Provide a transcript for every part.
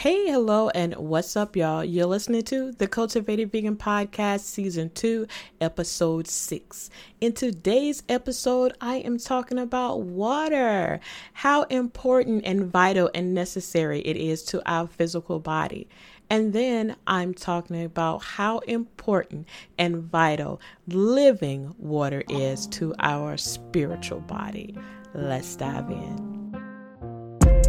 Hey, hello, and what's up, y'all? You're listening to the Cultivated Vegan Podcast, Season 2, Episode 6. In today's episode, I am talking about water, how important and vital and necessary it is to our physical body. And then I'm talking about how important and vital living water is to our spiritual body. Let's dive in.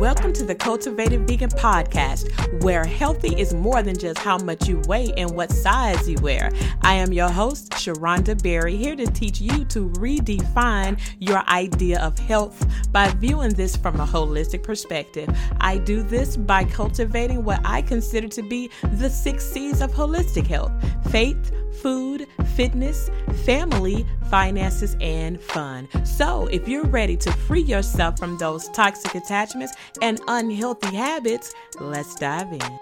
Welcome to the Cultivated Vegan Podcast, where healthy is more than just how much you weigh and what size you wear. I am your host, Sharonda Berry, here to teach you to redefine your idea of health by viewing this from a holistic perspective. I do this by cultivating what I consider to be the six C's of holistic health faith, food, fitness, family, finances, and fun. So, if you're ready to free yourself from those toxic attachments and unhealthy habits, let's dive in.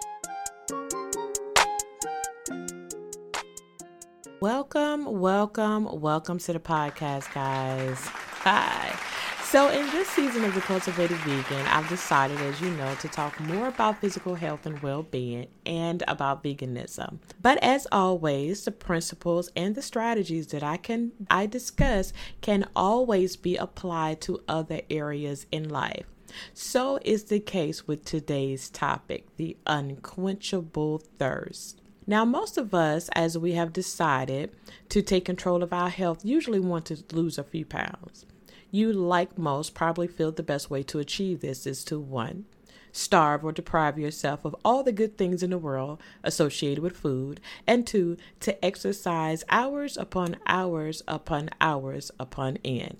Welcome, welcome, welcome to the podcast, guys. Hi. So, in this season of The Cultivated Vegan, I've decided, as you know, to talk more about physical health and well being and about veganism. But as always, the principles and the strategies that I can I discuss can always be applied to other areas in life. So is the case with today's topic, the unquenchable thirst. Now, most of us, as we have decided to take control of our health, usually want to lose a few pounds. You, like most, probably feel the best way to achieve this is to one, starve or deprive yourself of all the good things in the world associated with food, and two, to exercise hours upon hours upon hours upon end.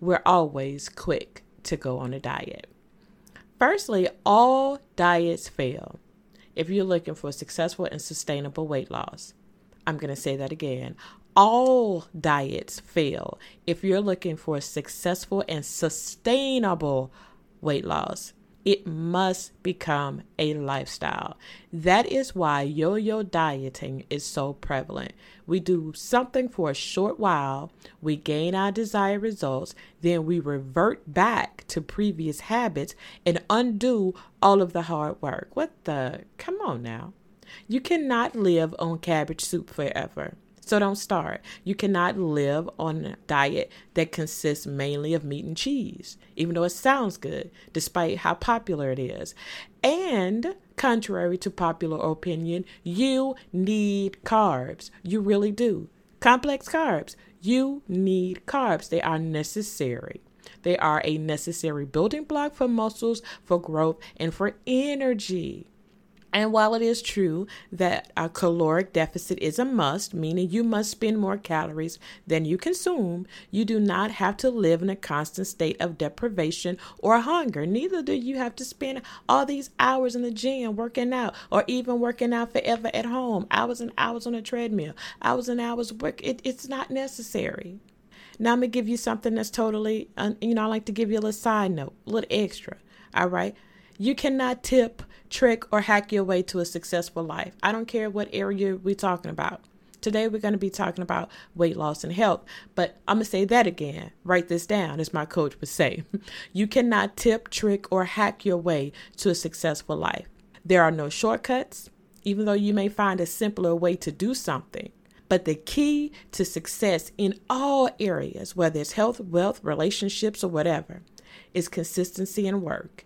We're always quick to go on a diet. Firstly, all diets fail if you're looking for successful and sustainable weight loss. I'm going to say that again all diets fail if you're looking for successful and sustainable weight loss. It must become a lifestyle. That is why yo yo dieting is so prevalent. We do something for a short while, we gain our desired results, then we revert back to previous habits and undo all of the hard work. What the? Come on now. You cannot live on cabbage soup forever. So don't start. You cannot live on a diet that consists mainly of meat and cheese, even though it sounds good, despite how popular it is. And contrary to popular opinion, you need carbs. You really do. Complex carbs. You need carbs. They are necessary. They are a necessary building block for muscles, for growth, and for energy. And while it is true that a caloric deficit is a must, meaning you must spend more calories than you consume, you do not have to live in a constant state of deprivation or hunger. Neither do you have to spend all these hours in the gym working out or even working out forever at home, hours and hours on a treadmill, hours and hours work. It, it's not necessary. Now, I'm going to give you something that's totally, you know, I like to give you a little side note, a little extra. All right. You cannot tip, trick, or hack your way to a successful life. I don't care what area we're talking about. Today, we're going to be talking about weight loss and health, but I'm going to say that again. Write this down, as my coach would say. You cannot tip, trick, or hack your way to a successful life. There are no shortcuts, even though you may find a simpler way to do something. But the key to success in all areas, whether it's health, wealth, relationships, or whatever, is consistency and work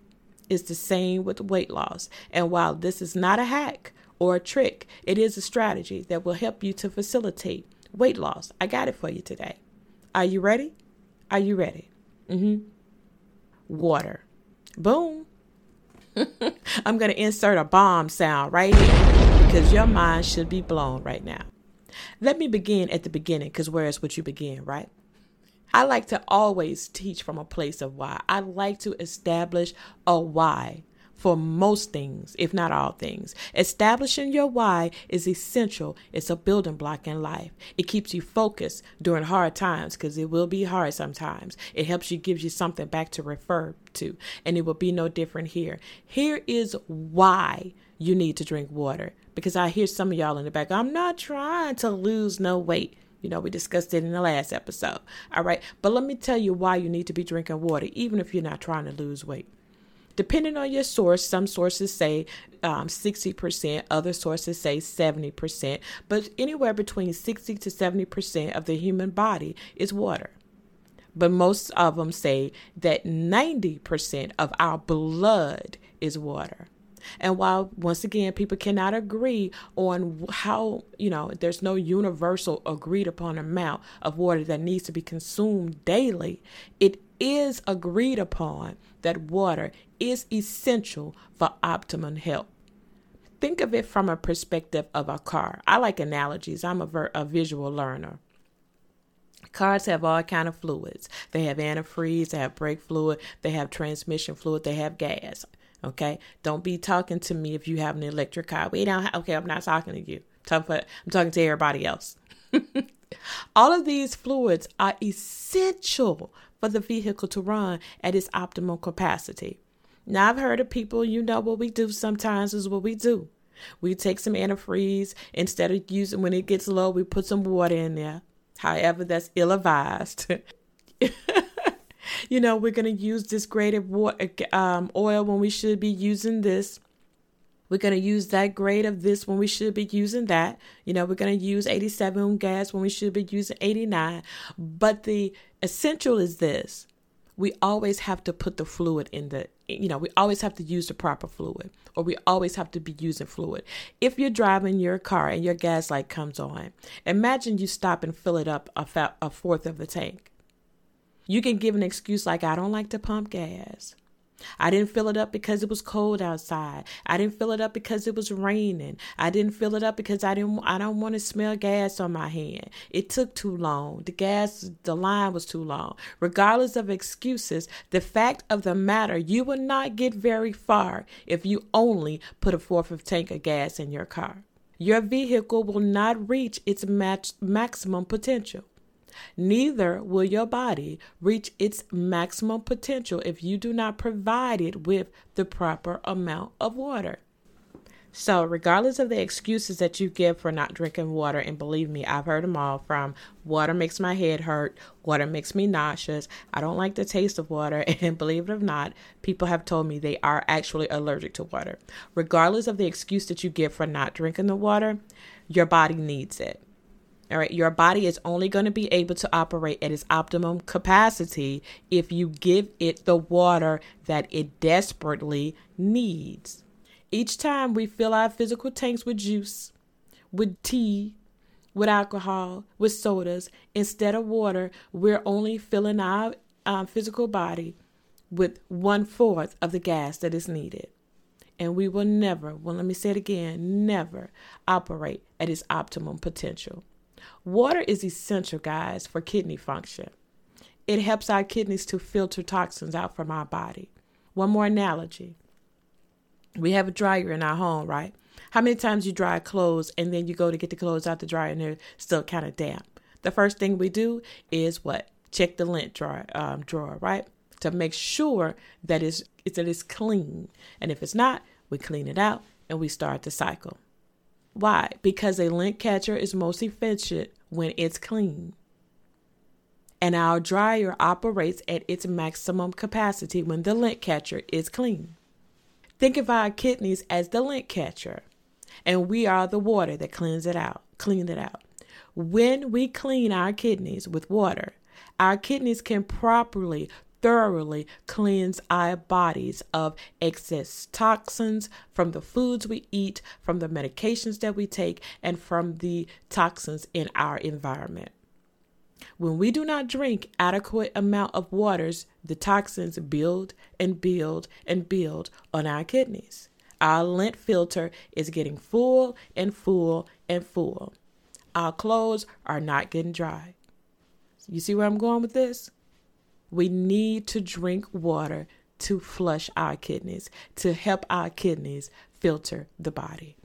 is the same with weight loss. And while this is not a hack or a trick, it is a strategy that will help you to facilitate weight loss. I got it for you today. Are you ready? Are you ready? Mm-hmm. Water. Boom. I'm going to insert a bomb sound right here because your mind should be blown right now. Let me begin at the beginning because where is what you begin, right? I like to always teach from a place of why. I like to establish a why for most things, if not all things. Establishing your why is essential. It's a building block in life. It keeps you focused during hard times because it will be hard sometimes. It helps you, gives you something back to refer to, and it will be no different here. Here is why you need to drink water because I hear some of y'all in the back, I'm not trying to lose no weight. You know, we discussed it in the last episode. All right. But let me tell you why you need to be drinking water, even if you're not trying to lose weight. Depending on your source, some sources say um, 60%, other sources say 70%, but anywhere between 60 to 70% of the human body is water. But most of them say that 90% of our blood is water. And while, once again, people cannot agree on how, you know, there's no universal agreed upon amount of water that needs to be consumed daily, it is agreed upon that water is essential for optimum health. Think of it from a perspective of a car. I like analogies. I'm a, ver- a visual learner. Cars have all kind of fluids. They have antifreeze, they have brake fluid, they have transmission fluid, they have gas. Okay, don't be talking to me if you have an electric car. We don't. Have, okay, I'm not talking to you. I'm talking, I'm talking to everybody else. all of these fluids are essential for the vehicle to run at its optimal capacity. Now, I've heard of people, you know, what we do sometimes is what we do. We take some antifreeze instead of using when it gets low, we put some water in there. However, that's ill advised. you know, we're going to use this water, um, oil when we should be using this. We're going to use that grade of this when we should be using that. You know, we're going to use 87 gas when we should be using 89. But the essential is this we always have to put the fluid in the you know we always have to use the proper fluid or we always have to be using fluid if you're driving your car and your gas light comes on imagine you stop and fill it up a, fa- a fourth of the tank you can give an excuse like i don't like to pump gas I didn't fill it up because it was cold outside. I didn't fill it up because it was raining. I didn't fill it up because I didn't I don't want to smell gas on my hand. It took too long. The gas the line was too long. Regardless of excuses, the fact of the matter, you will not get very far if you only put a fourth of tank of gas in your car. Your vehicle will not reach its max, maximum potential. Neither will your body reach its maximum potential if you do not provide it with the proper amount of water. So, regardless of the excuses that you give for not drinking water, and believe me, I've heard them all from water makes my head hurt, water makes me nauseous, I don't like the taste of water, and believe it or not, people have told me they are actually allergic to water. Regardless of the excuse that you give for not drinking the water, your body needs it. All right, your body is only going to be able to operate at its optimum capacity if you give it the water that it desperately needs. Each time we fill our physical tanks with juice, with tea, with alcohol, with sodas, instead of water, we're only filling our uh, physical body with one fourth of the gas that is needed. And we will never, well, let me say it again, never operate at its optimum potential. Water is essential, guys, for kidney function. It helps our kidneys to filter toxins out from our body. One more analogy. We have a dryer in our home, right? How many times you dry clothes and then you go to get the clothes out the dryer and they're still kind of damp? The first thing we do is what? Check the lint drawer, um, drawer, right? To make sure that it's, that it's clean. And if it's not, we clean it out and we start the cycle. Why? Because a lint catcher is most efficient when it's clean. And our dryer operates at its maximum capacity when the lint catcher is clean. Think of our kidneys as the lint catcher, and we are the water that cleans it out, clean it out. When we clean our kidneys with water, our kidneys can properly thoroughly cleanse our bodies of excess toxins from the foods we eat, from the medications that we take, and from the toxins in our environment. When we do not drink adequate amount of waters, the toxins build and build and build on our kidneys. Our lint filter is getting full and full and full. Our clothes are not getting dry. You see where I'm going with this? We need to drink water to flush our kidneys, to help our kidneys filter the body.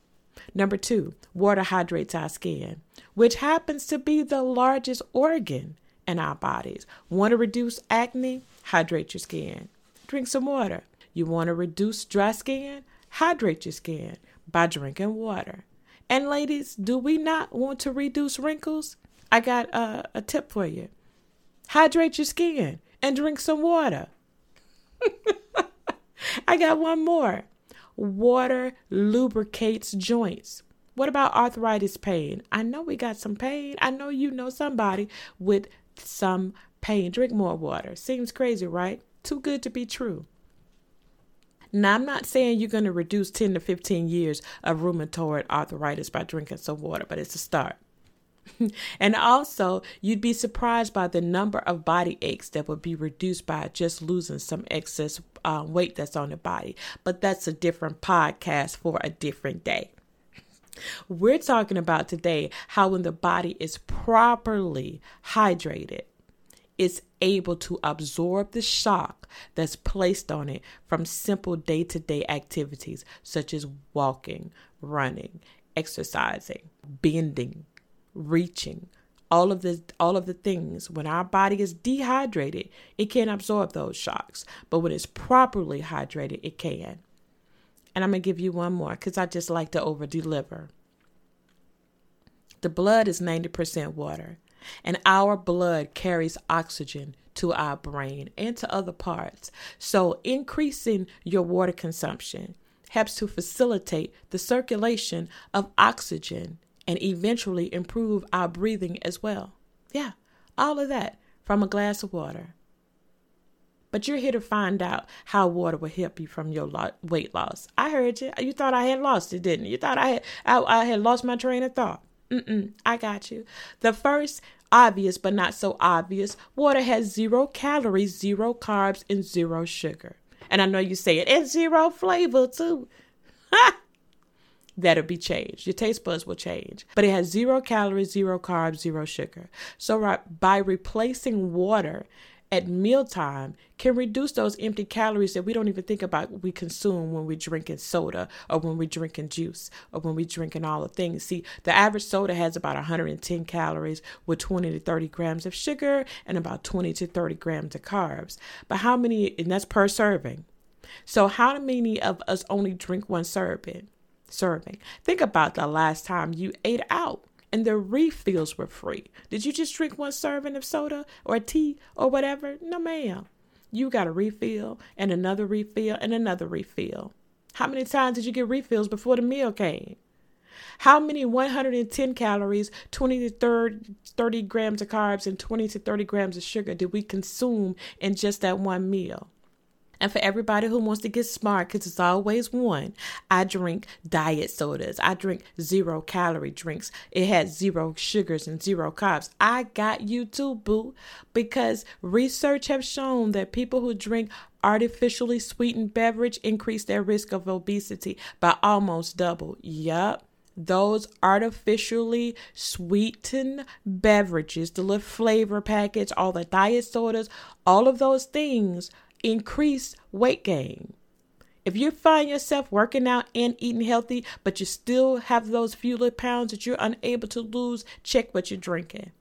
Number two, water hydrates our skin, which happens to be the largest organ in our bodies. Want to reduce acne? Hydrate your skin. Drink some water. You want to reduce dry skin? Hydrate your skin by drinking water. And ladies, do we not want to reduce wrinkles? I got a, a tip for you. Hydrate your skin and drink some water. I got one more. Water lubricates joints. What about arthritis pain? I know we got some pain. I know you know somebody with some pain. Drink more water. Seems crazy, right? Too good to be true. Now, I'm not saying you're going to reduce 10 to 15 years of rheumatoid arthritis by drinking some water, but it's a start. and also, you'd be surprised by the number of body aches that would be reduced by just losing some excess uh, weight that's on the body. But that's a different podcast for a different day. We're talking about today how when the body is properly hydrated, it's able to absorb the shock that's placed on it from simple day to day activities such as walking, running, exercising, bending, reaching. All of the all of the things when our body is dehydrated, it can't absorb those shocks. But when it's properly hydrated, it can. And I'm gonna give you one more because I just like to over deliver. The blood is 90% water. And our blood carries oxygen to our brain and to other parts. So, increasing your water consumption helps to facilitate the circulation of oxygen and eventually improve our breathing as well. Yeah, all of that from a glass of water. But you're here to find out how water will help you from your lo- weight loss. I heard you. You thought I had lost it, didn't you? You thought I had I, I had lost my train of thought. Mm-mm, I got you. The first obvious but not so obvious water has zero calories, zero carbs, and zero sugar. And I know you say it, and zero flavor too. That'll be changed. Your taste buds will change. But it has zero calories, zero carbs, zero sugar. So, right, by replacing water at mealtime can reduce those empty calories that we don't even think about we consume when we're drinking soda or when we're drinking juice or when we're drinking all the things. See, the average soda has about 110 calories with 20 to 30 grams of sugar and about 20 to 30 grams of carbs. But how many, and that's per serving. So, how many of us only drink one serving? Serving. Think about the last time you ate out and the refills were free. Did you just drink one serving of soda or tea or whatever? No, ma'am. You got a refill and another refill and another refill. How many times did you get refills before the meal came? How many 110 calories, 20 to 30, 30 grams of carbs, and 20 to 30 grams of sugar did we consume in just that one meal? And for everybody who wants to get smart, because it's always one, I drink diet sodas. I drink zero calorie drinks. It has zero sugars and zero carbs. I got you too, boo, because research have shown that people who drink artificially sweetened beverage increase their risk of obesity by almost double. Yup those artificially sweetened beverages, the little flavor packets, all the diet sodas, all of those things increase weight gain. If you find yourself working out and eating healthy, but you still have those few little pounds that you're unable to lose, check what you're drinking.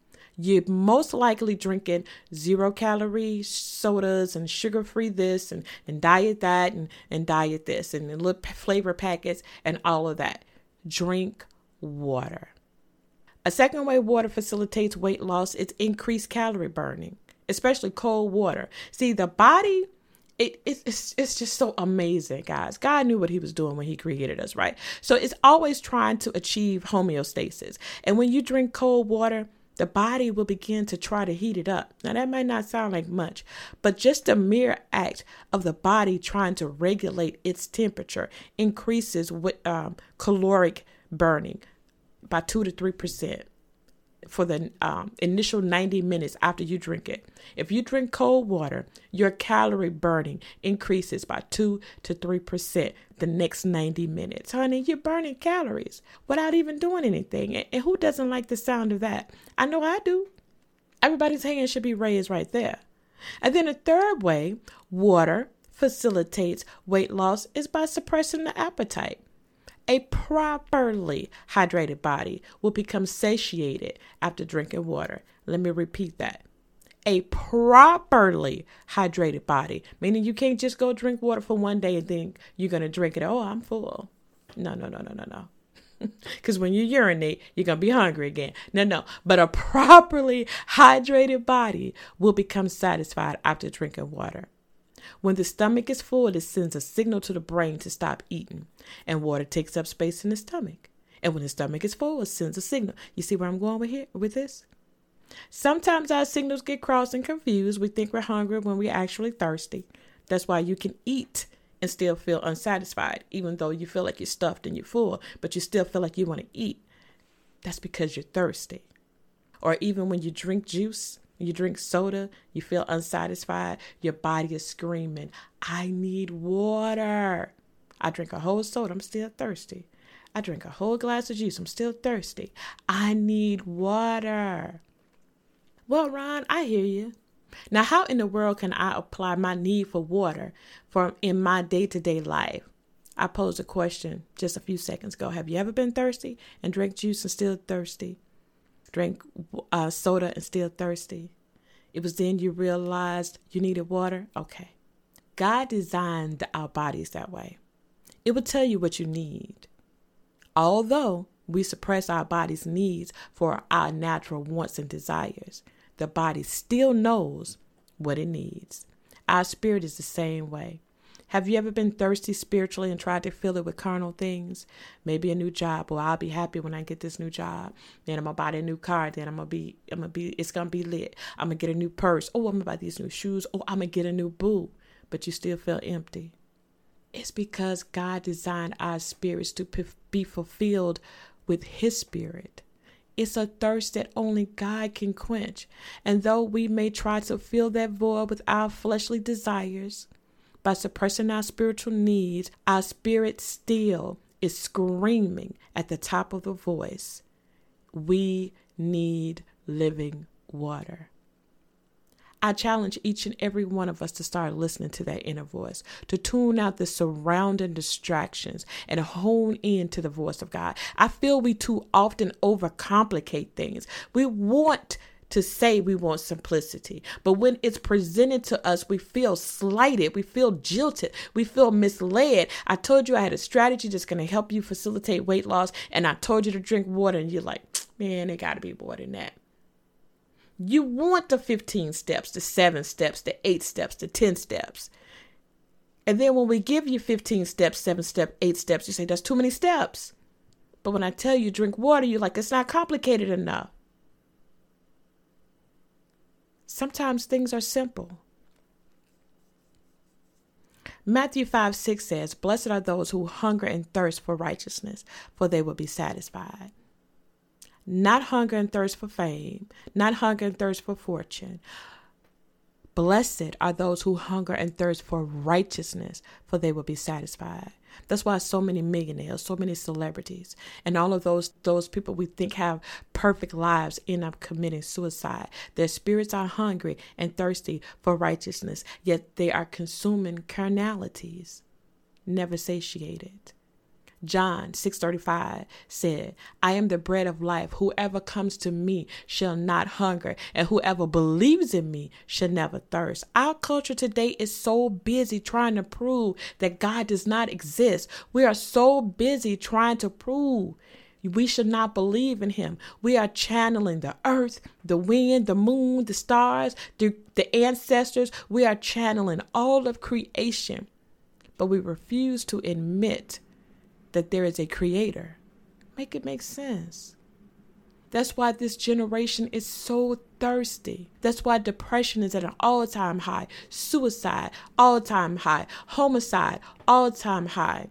You're most likely drinking zero calorie sodas and sugar free this and, and diet that and, and diet this and little flavor packets and all of that. Drink water. A second way water facilitates weight loss is increased calorie burning especially cold water. See, the body, it, it, it's, it's just so amazing, guys. God knew what he was doing when he created us, right? So it's always trying to achieve homeostasis. And when you drink cold water, the body will begin to try to heat it up. Now, that might not sound like much, but just the mere act of the body trying to regulate its temperature increases with um, caloric burning by 2 to 3% for the um, initial 90 minutes after you drink it. If you drink cold water, your calorie burning increases by 2 to 3% the next 90 minutes. Honey, you're burning calories without even doing anything. And who doesn't like the sound of that? I know I do. Everybody's hand should be raised right there. And then a third way water facilitates weight loss is by suppressing the appetite. A properly hydrated body will become satiated after drinking water. Let me repeat that. A properly hydrated body, meaning you can't just go drink water for one day and think you're going to drink it. Oh, I'm full. No, no, no, no, no, no. Because when you urinate, you're going to be hungry again. No, no. But a properly hydrated body will become satisfied after drinking water. When the stomach is full, it sends a signal to the brain to stop eating, and water takes up space in the stomach. And when the stomach is full, it sends a signal. You see where I'm going with here with this? Sometimes our signals get crossed and confused. We think we're hungry when we're actually thirsty. That's why you can eat and still feel unsatisfied, even though you feel like you're stuffed and you're full, but you still feel like you want to eat. That's because you're thirsty. Or even when you drink juice, you drink soda, you feel unsatisfied, your body is screaming, I need water. I drink a whole soda, I'm still thirsty. I drink a whole glass of juice, I'm still thirsty. I need water. Well, Ron, I hear you. Now, how in the world can I apply my need for water for in my day-to-day life? I posed a question just a few seconds ago. Have you ever been thirsty and drank juice and still thirsty? Drank uh, soda and still thirsty? It was then you realized you needed water? Okay. God designed our bodies that way. It will tell you what you need. Although we suppress our body's needs for our natural wants and desires, the body still knows what it needs. Our spirit is the same way. Have you ever been thirsty spiritually and tried to fill it with carnal things? Maybe a new job. Well, I'll be happy when I get this new job. Then I'm gonna buy a new car. Then I'm gonna be, I'm gonna be, it's gonna be lit. I'm gonna get a new purse. Oh, I'm gonna buy these new shoes. Oh, I'm gonna get a new boo. But you still feel empty. It's because God designed our spirits to be fulfilled with His Spirit. It's a thirst that only God can quench. And though we may try to fill that void with our fleshly desires, by suppressing our spiritual needs, our spirit still is screaming at the top of the voice We need living water. I challenge each and every one of us to start listening to that inner voice, to tune out the surrounding distractions and hone in to the voice of God. I feel we too often overcomplicate things. We want to say we want simplicity, but when it's presented to us, we feel slighted, we feel jilted, we feel misled. I told you I had a strategy that's going to help you facilitate weight loss, and I told you to drink water, and you're like, man, it got to be more than that. You want the 15 steps, the seven steps, the eight steps, the 10 steps. And then when we give you 15 steps, seven steps, eight steps, you say, that's too many steps. But when I tell you drink water, you're like, it's not complicated enough. Sometimes things are simple. Matthew 5 6 says, Blessed are those who hunger and thirst for righteousness, for they will be satisfied not hunger and thirst for fame, not hunger and thirst for fortune. Blessed are those who hunger and thirst for righteousness, for they will be satisfied. That's why so many millionaires, so many celebrities, and all of those those people we think have perfect lives end up committing suicide. Their spirits are hungry and thirsty for righteousness, yet they are consuming carnalities, never satiated. John 6:35 said, "I am the bread of life. Whoever comes to me shall not hunger, and whoever believes in me shall never thirst." Our culture today is so busy trying to prove that God does not exist. We are so busy trying to prove we should not believe in him. We are channeling the earth, the wind, the moon, the stars, the, the ancestors. We are channeling all of creation. But we refuse to admit that there is a creator. Make it make sense. That's why this generation is so thirsty. That's why depression is at an all time high, suicide, all time high, homicide, all time high.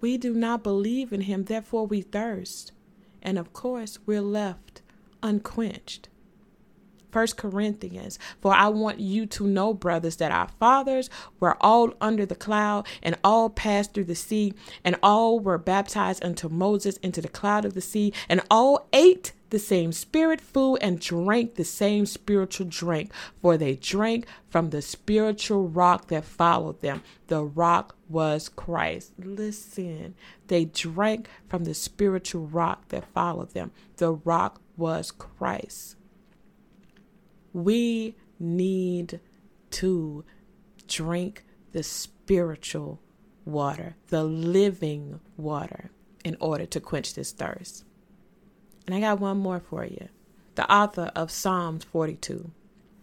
We do not believe in Him, therefore we thirst. And of course, we're left unquenched. First Corinthians. For I want you to know, brothers, that our fathers were all under the cloud and all passed through the sea, and all were baptized unto Moses into the cloud of the sea, and all ate the same spirit food and drank the same spiritual drink, for they drank from the spiritual rock that followed them. The rock was Christ. Listen, they drank from the spiritual rock that followed them. The rock was Christ. We need to drink the spiritual water, the living water, in order to quench this thirst. And I got one more for you. The author of Psalms 42.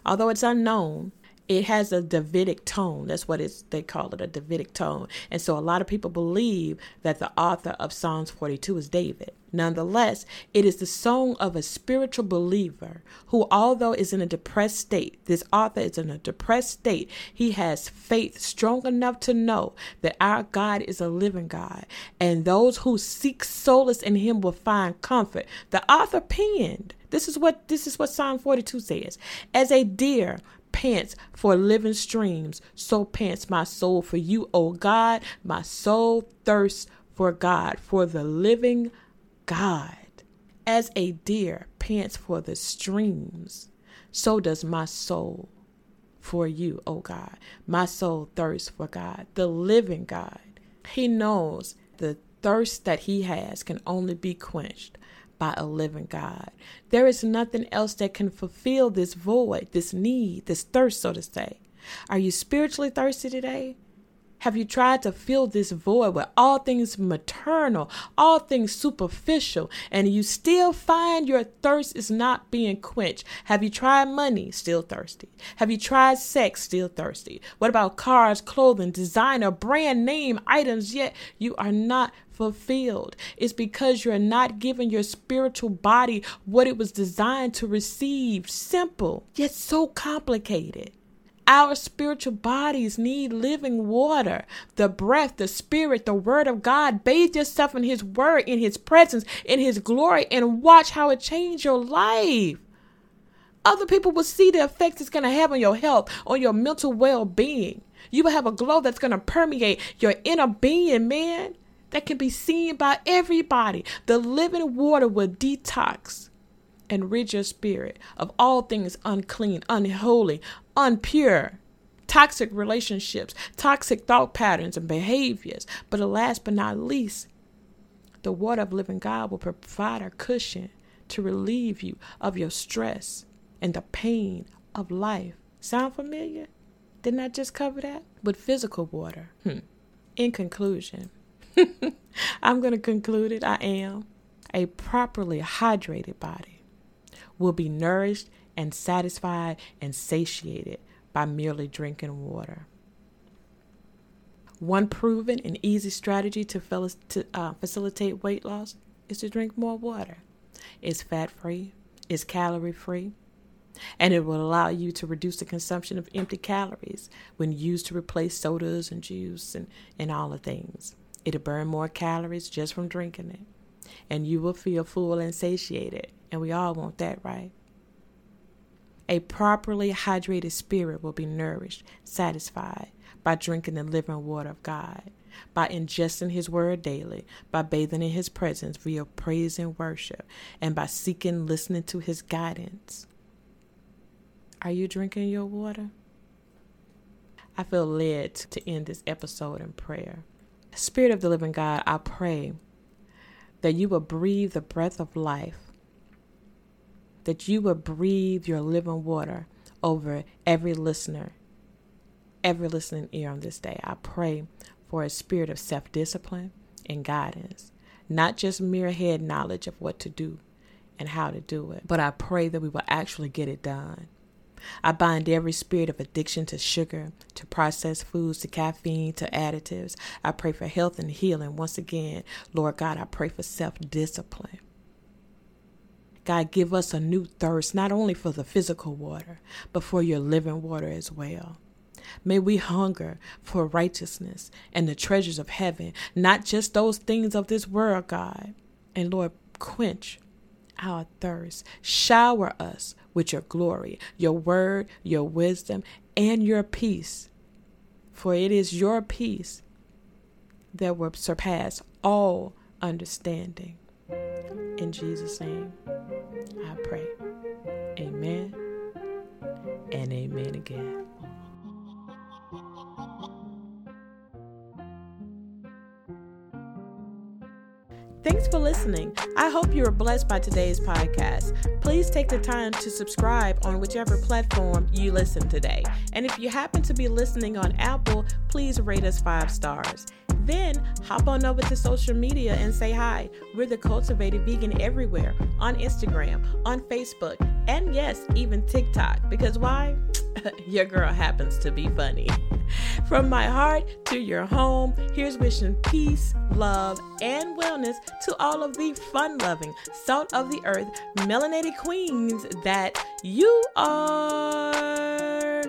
Although it's unknown, it has a Davidic tone. That's what it's they call it, a Davidic tone. And so a lot of people believe that the author of Psalms 42 is David. Nonetheless, it is the song of a spiritual believer who, although is in a depressed state, this author is in a depressed state, he has faith strong enough to know that our God is a living God, and those who seek solace in him will find comfort. The author penned. This is what this is what Psalm 42 says. As a deer pants for living streams, so pants my soul for you, O God. My soul thirsts for God, for the living God. As a deer pants for the streams, so does my soul for you, O God. My soul thirsts for God, the living God. He knows the thirst that he has can only be quenched by a living God. There is nothing else that can fulfill this void, this need, this thirst, so to say. Are you spiritually thirsty today? Have you tried to fill this void with all things maternal, all things superficial, and you still find your thirst is not being quenched? Have you tried money? Still thirsty. Have you tried sex? Still thirsty. What about cars, clothing, designer, brand name items? Yet you are not fulfilled. It's because you're not giving your spiritual body what it was designed to receive. Simple, yet so complicated. Our spiritual bodies need living water, the breath, the spirit, the word of God. Bathe yourself in His word, in His presence, in His glory, and watch how it changes your life. Other people will see the effects it's going to have on your health, on your mental well being. You will have a glow that's going to permeate your inner being, man, that can be seen by everybody. The living water will detox and rid your spirit of all things unclean, unholy, unpure, toxic relationships, toxic thought patterns and behaviors. But last but not least, the water of living God will provide a cushion to relieve you of your stress and the pain of life. Sound familiar? Didn't I just cover that? With physical water. Hmm. In conclusion, I'm going to conclude it. I am. A properly hydrated body will be nourished and satisfied and satiated by merely drinking water. One proven and easy strategy to, fel- to uh, facilitate weight loss is to drink more water. It's fat free, it's calorie free, and it will allow you to reduce the consumption of empty calories when used to replace sodas and juice and, and all the things. It'll burn more calories just from drinking it, and you will feel full and satiated. And we all want that, right? A properly hydrated spirit will be nourished, satisfied by drinking the living water of God, by ingesting His word daily, by bathing in His presence via praise and worship, and by seeking, listening to His guidance. Are you drinking your water? I feel led to end this episode in prayer. Spirit of the living God, I pray that you will breathe the breath of life that you would breathe your living water over every listener, every listening ear on this day. I pray for a spirit of self discipline and guidance, not just mere head knowledge of what to do and how to do it, but I pray that we will actually get it done. I bind every spirit of addiction to sugar, to processed foods, to caffeine, to additives. I pray for health and healing. Once again, Lord God, I pray for self discipline. God, give us a new thirst, not only for the physical water, but for your living water as well. May we hunger for righteousness and the treasures of heaven, not just those things of this world, God. And Lord, quench our thirst. Shower us with your glory, your word, your wisdom, and your peace. For it is your peace that will surpass all understanding. In Jesus' name, I pray. Amen and amen again. Thanks for listening. I hope you were blessed by today's podcast. Please take the time to subscribe on whichever platform you listen today. And if you happen to be listening on Apple, please rate us five stars. Then hop on over to social media and say hi. We're the Cultivated Vegan everywhere on Instagram, on Facebook, and yes, even TikTok. Because why? your girl happens to be funny. From my heart to your home, here's wishing peace, love, and wellness to all of the fun loving, salt of the earth, melanated queens that you are.